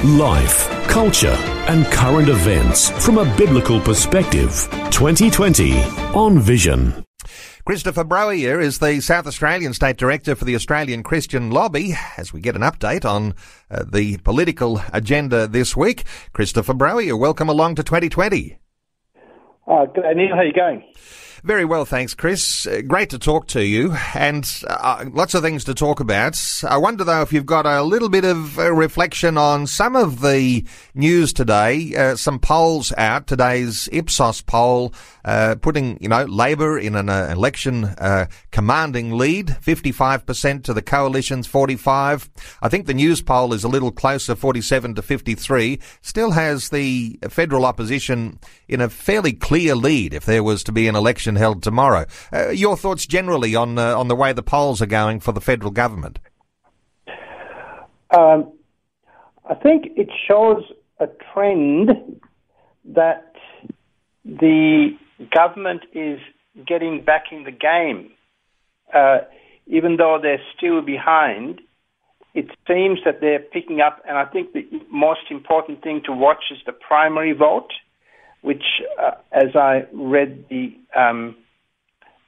Life, culture, and current events from a biblical perspective. 2020 on Vision. Christopher Brohier is the South Australian State Director for the Australian Christian Lobby. As we get an update on uh, the political agenda this week, Christopher Brohier, welcome along to 2020. Uh, good day, Neil. How are you going? Very well, thanks, Chris. Uh, great to talk to you, and uh, lots of things to talk about. I wonder, though, if you've got a little bit of uh, reflection on some of the news today. Uh, some polls out today's Ipsos poll, putting you know Labor in an election commanding lead, fifty-five percent to the coalition's forty-five. I think the Newspoll is a little closer, forty-seven to fifty-three. Still has the federal opposition in a fairly clear lead if there was to be an election election held tomorrow. Uh, your thoughts generally on uh, on the way the polls are going for the federal government? Um, I think it shows a trend that the government is getting back in the game. Uh, even though they're still behind, it seems that they're picking up, and I think the most important thing to watch is the primary vote which, uh, as I read the um,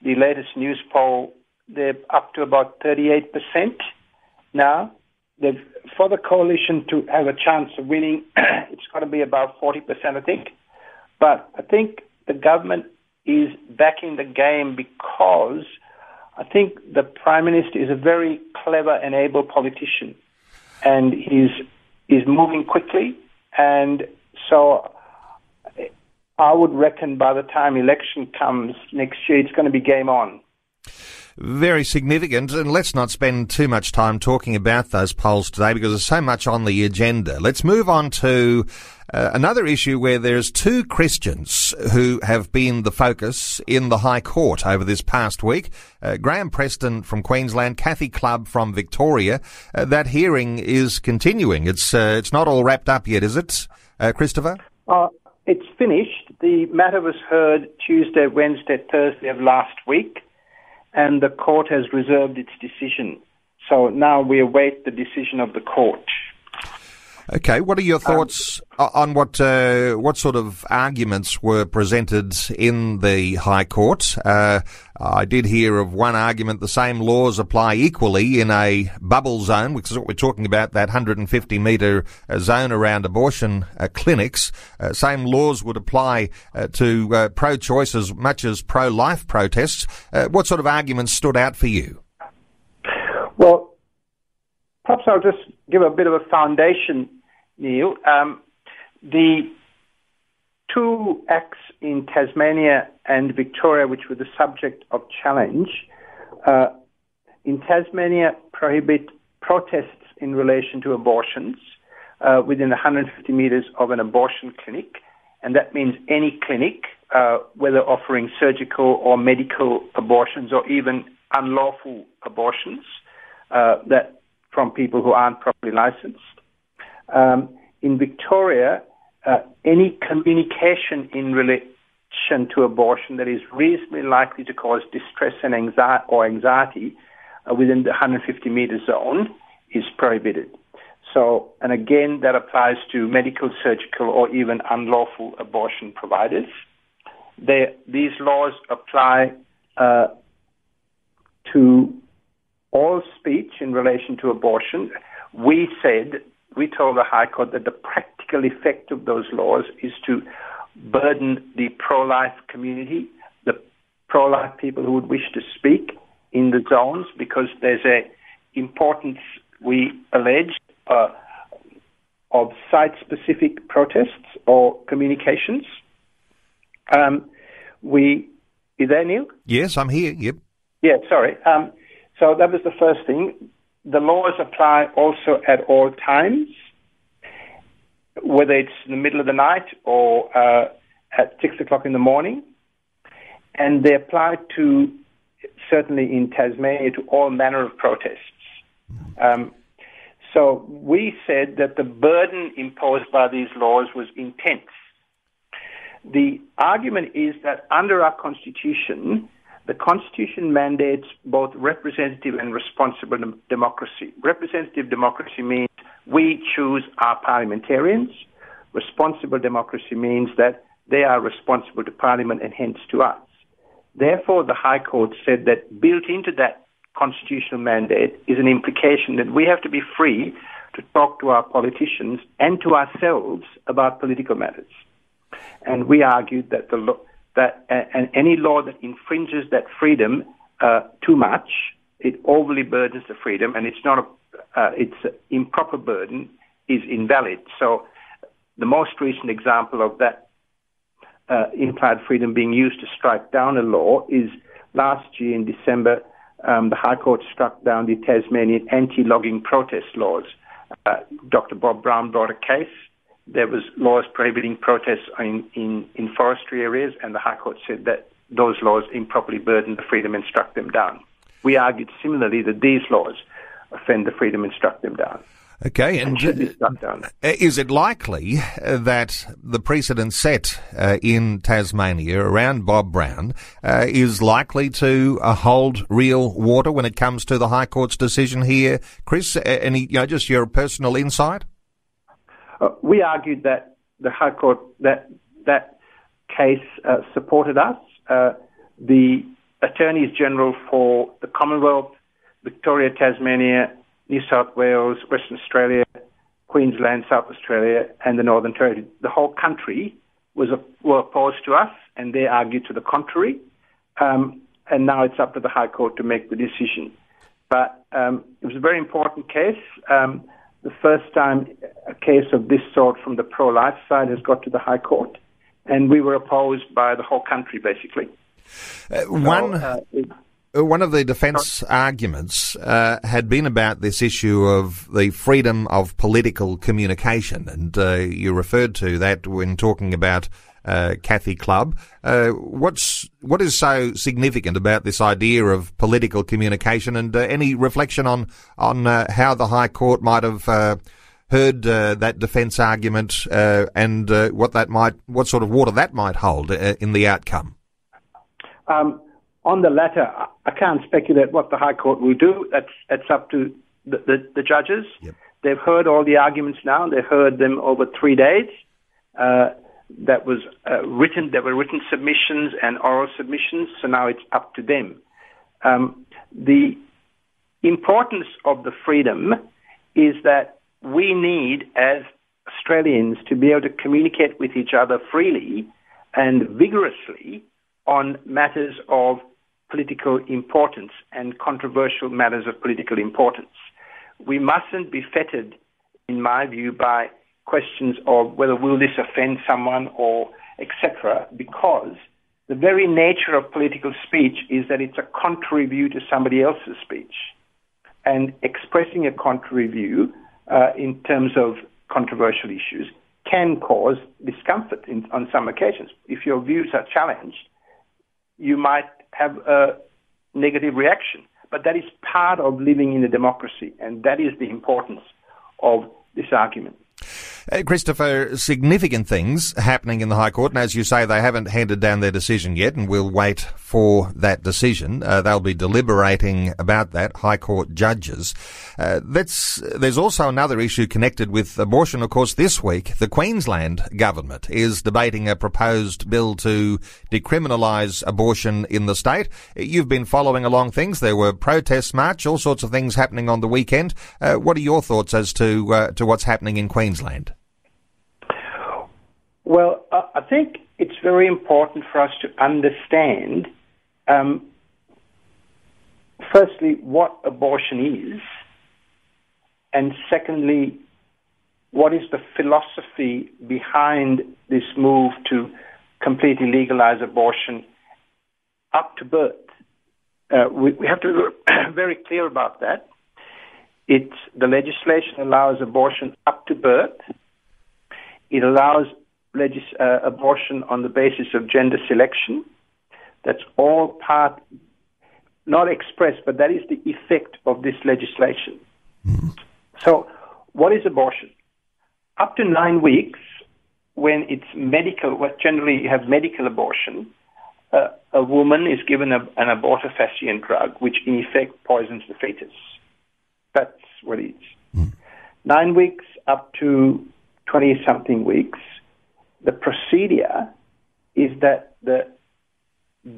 the latest Newspoll, they're up to about 38% now. They've, for the coalition to have a chance of winning, it's got to be about 40%, I think. But I think the government is backing the game because I think the Prime Minister is a very clever and able politician. And he's, he's moving quickly. And so I would reckon by the time election comes next year, it's going to be game on. Very significant, and let's not spend too much time talking about those polls today because there's so much on the agenda. Let's move on to uh, another issue where there's two Christians who have been the focus in the High Court over this past week. Uh, Graham Preston from Queensland, Kathy Clubb from Victoria. Uh, that hearing is continuing. It's uh, it's not all wrapped up yet, is it, uh, Christopher? It's finished. The matter was heard Tuesday, Wednesday, Thursday of last week, and the court has reserved its decision. So now we await the decision of the court. Okay, what are your um, thoughts um, on what uh, what sort of arguments were presented in the High Court? Uh, I did hear of one argument: the same laws apply equally in a bubble zone, which is what we're talking about, that 150 metre uh, zone around abortion uh, clinics. Uh, same laws would apply uh, to pro-choice as much as pro-life protests. what sort of arguments stood out for you? Well, perhaps I'll just give a bit of a foundation, Neil. Um, the two acts in Tasmania and Victoria, which were the subject of challenge, uh, in Tasmania prohibit protests in relation to abortions uh, within 150 metres of an abortion clinic, and that means any clinic, uh, whether offering surgical or medical abortions or even unlawful abortions, uh, that people who aren't properly licensed. Um, in Victoria, uh, any communication in relation to abortion that is reasonably likely to cause distress and anxiety or anxiety uh, within the 150 meter zone is prohibited. So, and again, that applies to medical, surgical, or even unlawful abortion providers. They, these laws apply uh, to all speech in relation to abortion, we said, we told the High Court that the practical effect of those laws is to burden the pro-life community, the pro-life people who would wish to speak in the zones, because there's a importance, we allege, uh, of site-specific protests or communications. Um, we, is there, Neil? Yes, I'm here. Yep. Yeah, sorry. Um, so that was the first thing. The laws apply also at all times, whether it's in the middle of the night or uh, at six o'clock in the morning, and they apply to certainly in Tasmania to all manner of protests. Um, so we said that the burden imposed by these laws was intense. The argument is that under our constitution, the Constitution mandates both representative and responsible democracy. Representative democracy means we choose our parliamentarians. Responsible democracy means that they are responsible to Parliament and hence to us. Therefore, the High Court said that built into that constitutional mandate is an implication that we have to be free to talk to our politicians and to ourselves about political matters. And we argued that the that and any law that infringes that freedom uh, too much, it overly burdens the freedom, and it's not a uh, it's an improper burden is invalid. So the most recent example of that uh, implied freedom being used to strike down a law is last year in December. Um, the High Court struck down the Tasmanian anti-logging protest laws. Uh, Dr. Bob Brown brought a case there was laws prohibiting protests in, in, in forestry areas, and the High Court said that those laws improperly burden the freedom and struck them down. We argued similarly that these laws offend the freedom and struck them down. Okay, and, uh, is it likely uh, that the precedent set uh, in Tasmania around Bob Brown uh, is likely to uh, hold real water when it comes to the High Court's decision here, Chris? Any, you know, just your personal insight? Uh, we argued that the High Court that that case uh, supported us. Uh, the attorneys general for the Commonwealth, Victoria, Tasmania, New South Wales, Western Australia, Queensland, South Australia, and the Northern Territory, the whole country was were opposed to us, and they argued to the contrary. Um, and now it's up to the High Court to make the decision. But um, it was a very important case. Um, the first time case of this sort from the pro-life side has got to the High Court, and we were opposed by the whole country, basically. Uh, one. uh, uh one of the defence arguments uh, had been about this issue of the freedom of political communication, and uh, you referred to that when talking about uh, Kathy Clubb. Uh, what's what is so significant about this idea of political communication, and uh, any reflection on on uh, how the High Court might have uh, heard uh, that defence argument and what that might, what sort of water that might hold in the outcome? Um, on the latter, I can't speculate what the High Court will do. That's that's up to the, the, the judges. Yep. They've heard all the arguments now. They've heard them over three days. Uh, that was uh, written. There were written submissions and oral submissions. So now it's up to them. Um, the importance of the freedom is that we need, as Australians, to be able to communicate with each other freely and vigorously on matters of political importance and controversial matters of political importance. We mustn't be fettered, in my view, by questions of whether will this offend someone or etc. Because the very nature of political speech is that it's a contrary view to somebody else's speech, and expressing a contrary view uh, in terms of controversial issues can cause discomfort in, on some occasions. If your views are challenged, you might have a negative reaction. But that is part of living in a democracy, and that is the importance of this argument. Christopher, significant things happening in the High Court, and as you say, they haven't handed down their decision yet, and we'll wait for that decision. Uh, they'll be deliberating about that, High Court judges. Uh, there's also another issue connected with abortion. Of course, this week, the Queensland government is debating a proposed bill to decriminalise abortion in the state. You've been following along things. There were protests, march, all sorts of things happening on the weekend. Uh, what are your thoughts as to uh, to what's happening in Queensland? Well, I think it's very important for us to understand, um, firstly, what abortion is, and secondly, what is the philosophy behind this move to completely legalize abortion up to birth. Uh, we, we, have to be very clear about that. It's the legislation allows abortion up to birth. It allows legis- uh, abortion on the basis of gender selection. That's all part, not expressed, but that is the effect of this legislation. So, what is abortion? Up to nine weeks, when it's medical, what generally you have medical abortion, uh, a woman is given a, an abortifacient drug, which in effect poisons the fetus. That's what it is. Nine weeks up to 20 something weeks, the procedure is that the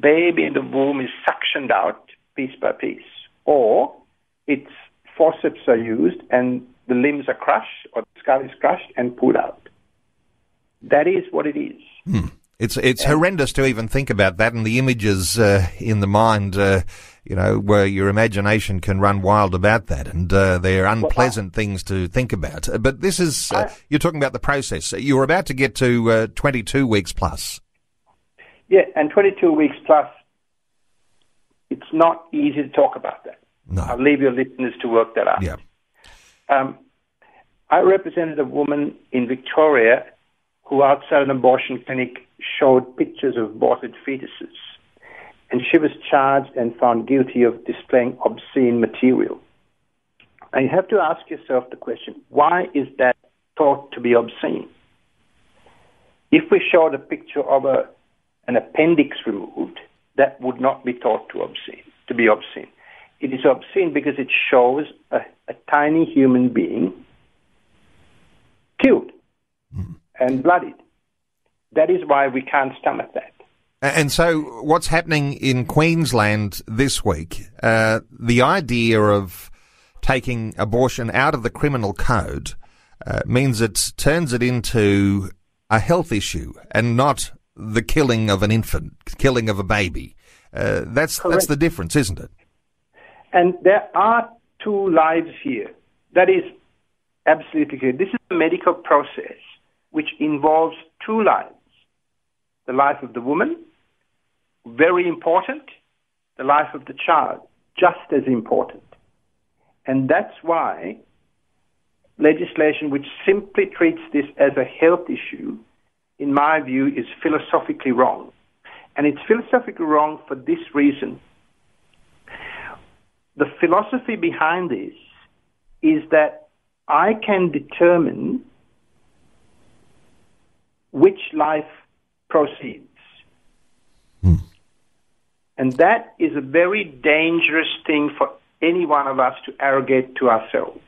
baby in the womb is suctioned out piece by piece, or it's forceps are used and the limbs are crushed or the skull is crushed and pulled out. That is what it is. Hmm. It's it's horrendous to even think about that, and the images uh, in the mind, uh, you know, where your imagination can run wild about that, and uh, they're unpleasant things to think about. Uh, But this is uh, you're talking about the process. You're about to get to uh, 22 weeks plus. Yeah, and 22 weeks plus, it's not easy to talk about that. No. I'll leave your listeners to work that out. Yeah. Um, I represented a woman in Victoria who, outside an abortion clinic, showed pictures of aborted fetuses. And she was charged and found guilty of displaying obscene material. And you have to ask yourself the question why is that thought to be obscene? If we showed a picture of a, an appendix removed, that would not be thought to obscene, to be obscene. It is obscene because it shows a, a tiny human being and bloodied. That is why we can't stomach that. And so, what's happening in Queensland this week? Uh, the idea of taking abortion out of the criminal code uh, means it turns it into a health issue and not the killing of an infant, killing of a baby. Uh, that's that's the difference, isn't it? And there are two lives here. That is absolutely clear. This is a medical process which involves two lives the life of the woman, very important, the life of the child, just as important. And that's why legislation which simply treats this as a health issue, in my view, is philosophically wrong. And it's philosophically wrong for this reason the philosophy behind this is that I can determine which life proceeds. Hmm. And that is a very dangerous thing for any one of us to arrogate to ourselves.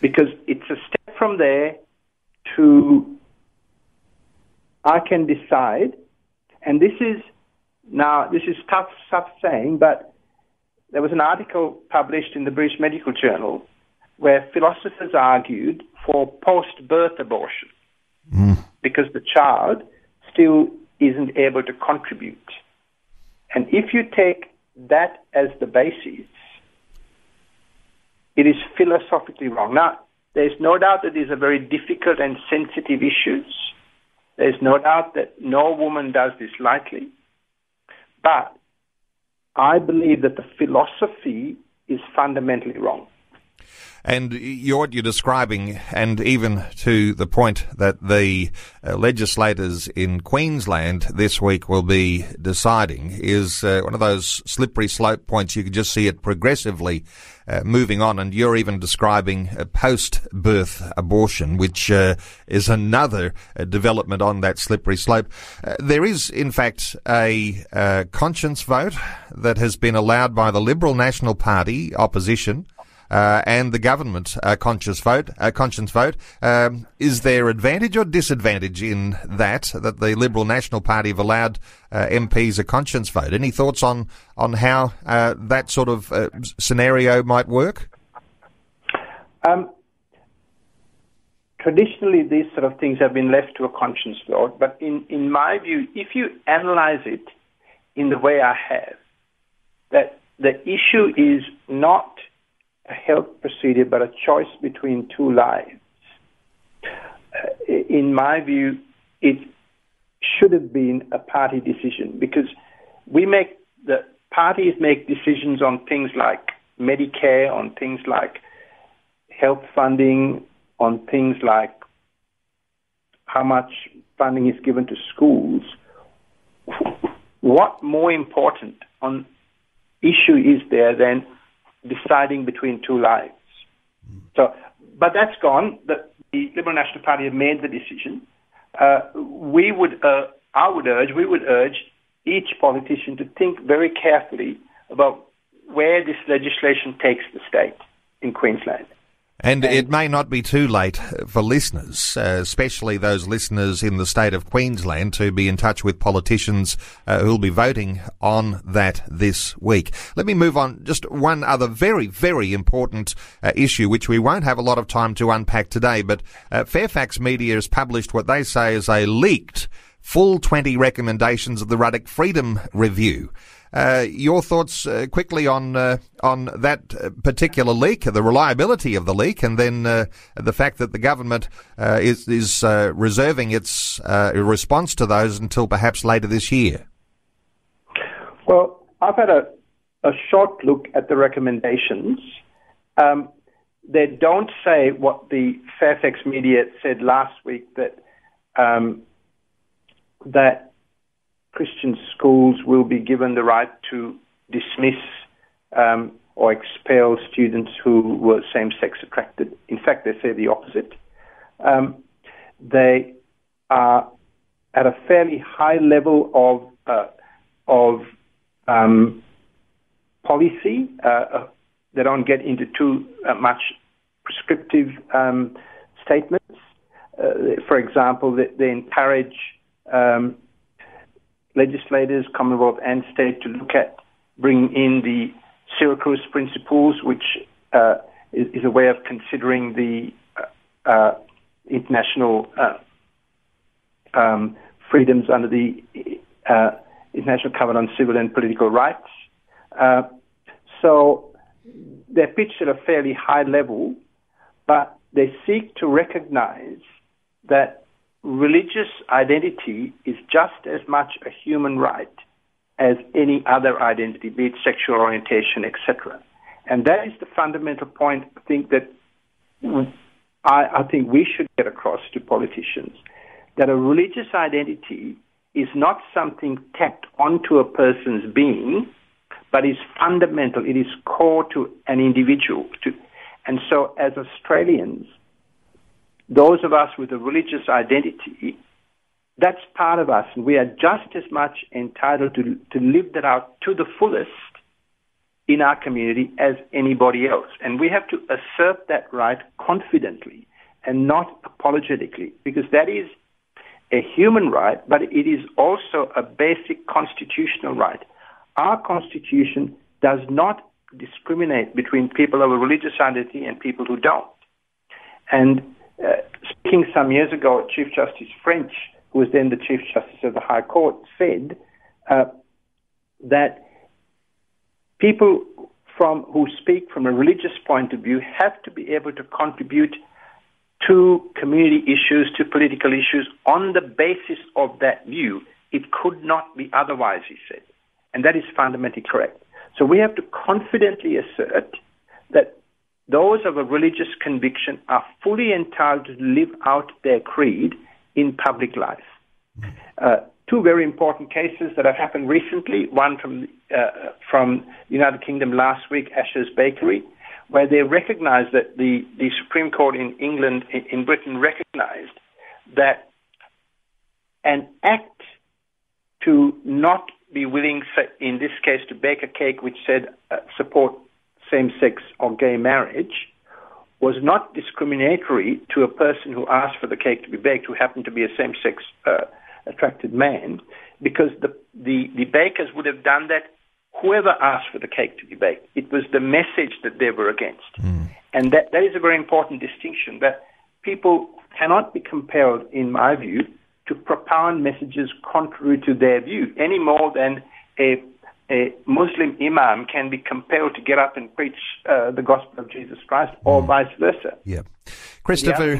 Because it's a step from there to I can decide, and this is now, this is tough stuff saying, but there was an article published in the British Medical Journal where philosophers argued for post birth abortion because the child still isn't able to contribute. And if you take that as the basis, it is philosophically wrong. Now, there's no doubt that these are very difficult and sensitive issues. There's no doubt that no woman does this lightly. But I believe that the philosophy is fundamentally wrong. And you're, what you're describing, and even to the point that the uh, legislators in Queensland this week will be deciding, is uh, one of those slippery slope points. You can just see it progressively uh, moving on, and you're even describing a post-birth abortion, which uh, is another uh, development on that slippery slope. Uh, there is, in fact, a conscience vote that has been allowed by the Liberal National Party opposition uh, and the government uh, conscious vote, uh, conscience vote. Um, is there advantage or disadvantage in that that the Liberal National Party have allowed uh, MPs a conscience vote? Any thoughts on on how uh, that sort of scenario might work? Um, traditionally, these sort of things have been left to a conscience vote, but in, in my view, if you analyze it in the way I have, that the issue is not a health procedure, but a choice between two lives. Uh, in my view, it should have been a party decision because we make the parties make decisions on things like Medicare, on things like health funding, on things like how much funding is given to schools, what more important on issue is there than deciding between two lives? So, but that's gone. The, the Liberal National Party have made the decision. Uh, we would, uh, I would urge, we would urge each politician to think very carefully about where this legislation takes the state in Queensland. And it may not be too late for listeners, uh, especially those listeners in the state of Queensland, to be in touch with politicians uh, who'll be voting on that this week. Let me move on. Just one other very, very important uh, issue, which we won't have a lot of time to unpack today, but Fairfax Media has published what they say is a leaked full 20 recommendations of the Ruddock Freedom Review. Uh, your thoughts uh, quickly on uh, on that particular leak, the reliability of the leak, and then the fact that the government is is reserving its response to those until perhaps later this year. Well, I've had a, a short look at the recommendations. Um, they don't say what the Fairfax media said last week that um, that Christian schools will be given the right to dismiss um, or expel students who were same sex attracted. In fact, they say the opposite. Um, they are at a fairly high level of, uh, of um, policy. Uh, uh, they don't get into too uh, much prescriptive um, statements. Uh, for example, they, they encourage um, legislators, Commonwealth and state, to look at bringing in the Siracusa principles, which uh, is, is, a way of considering the uh, uh international uh, um, freedoms under the uh, International Covenant on Civil and Political Rights. Uh, so they're pitched at a fairly high level, but they seek to recognize that religious identity is just as much a human right as any other identity, be it sexual orientation, etc. And that is the fundamental point I think that I, I think we should get across to politicians that a religious identity is not something tacked onto a person's being, but is fundamental. It is core to an individual. To, and so, as Australians, those of us with a religious identity, that's part of us, and we are just as much entitled to, to live that out to the fullest in our community as anybody else. And we have to assert that right confidently and not apologetically, because that is a human right, but it is also a basic constitutional right. Our constitution does not discriminate between people of a religious identity and people who don't. And uh, speaking some years ago, Chief Justice French, who was then the Chief Justice of the High Court, said uh, that people from who speak from a religious point of view have to be able to contribute to community issues, to political issues, on the basis of that view. It could not be otherwise, he said. And that is fundamentally correct. So we have to confidently assert that those of a religious conviction are fully entitled to live out their creed in public life. Uh, two very important cases that have happened recently. One from uh, from United Kingdom last week, Ashers Bakery, where they recognised that the, the Supreme Court in England in, in Britain recognised that an act to not be willing, in this case, to bake a cake which said uh, support same sex or gay marriage was not discriminatory to a person who asked for the cake to be baked who happened to be a same sex uh, attracted man, because the, the, the bakers would have done that whoever asked for the cake to be baked. It was the message that they were against. Mm. And that, that is a very important distinction that people cannot be compelled, in my view, to propound messages contrary to their view any more than a a Muslim imam can be compelled to get up and preach uh, the gospel of Jesus Christ, or mm. vice versa. Yeah, Christopher.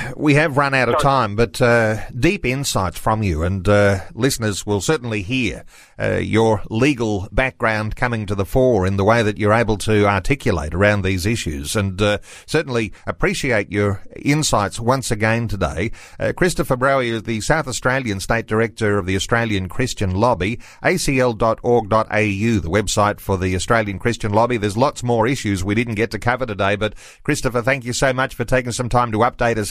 we have run out of time, but uh, deep insights from you, and uh, listeners will certainly hear uh, your legal background coming to the fore in the way that you're able to articulate around these issues, and uh, certainly appreciate your insights once again today. Uh, Christopher Brohier is the South Australian State Director of the Australian Christian Lobby, acl.org.au, the website for the Australian Christian Lobby. There's lots more issues we didn't get to cover today, but Christopher, thank you so much for taking some time to update us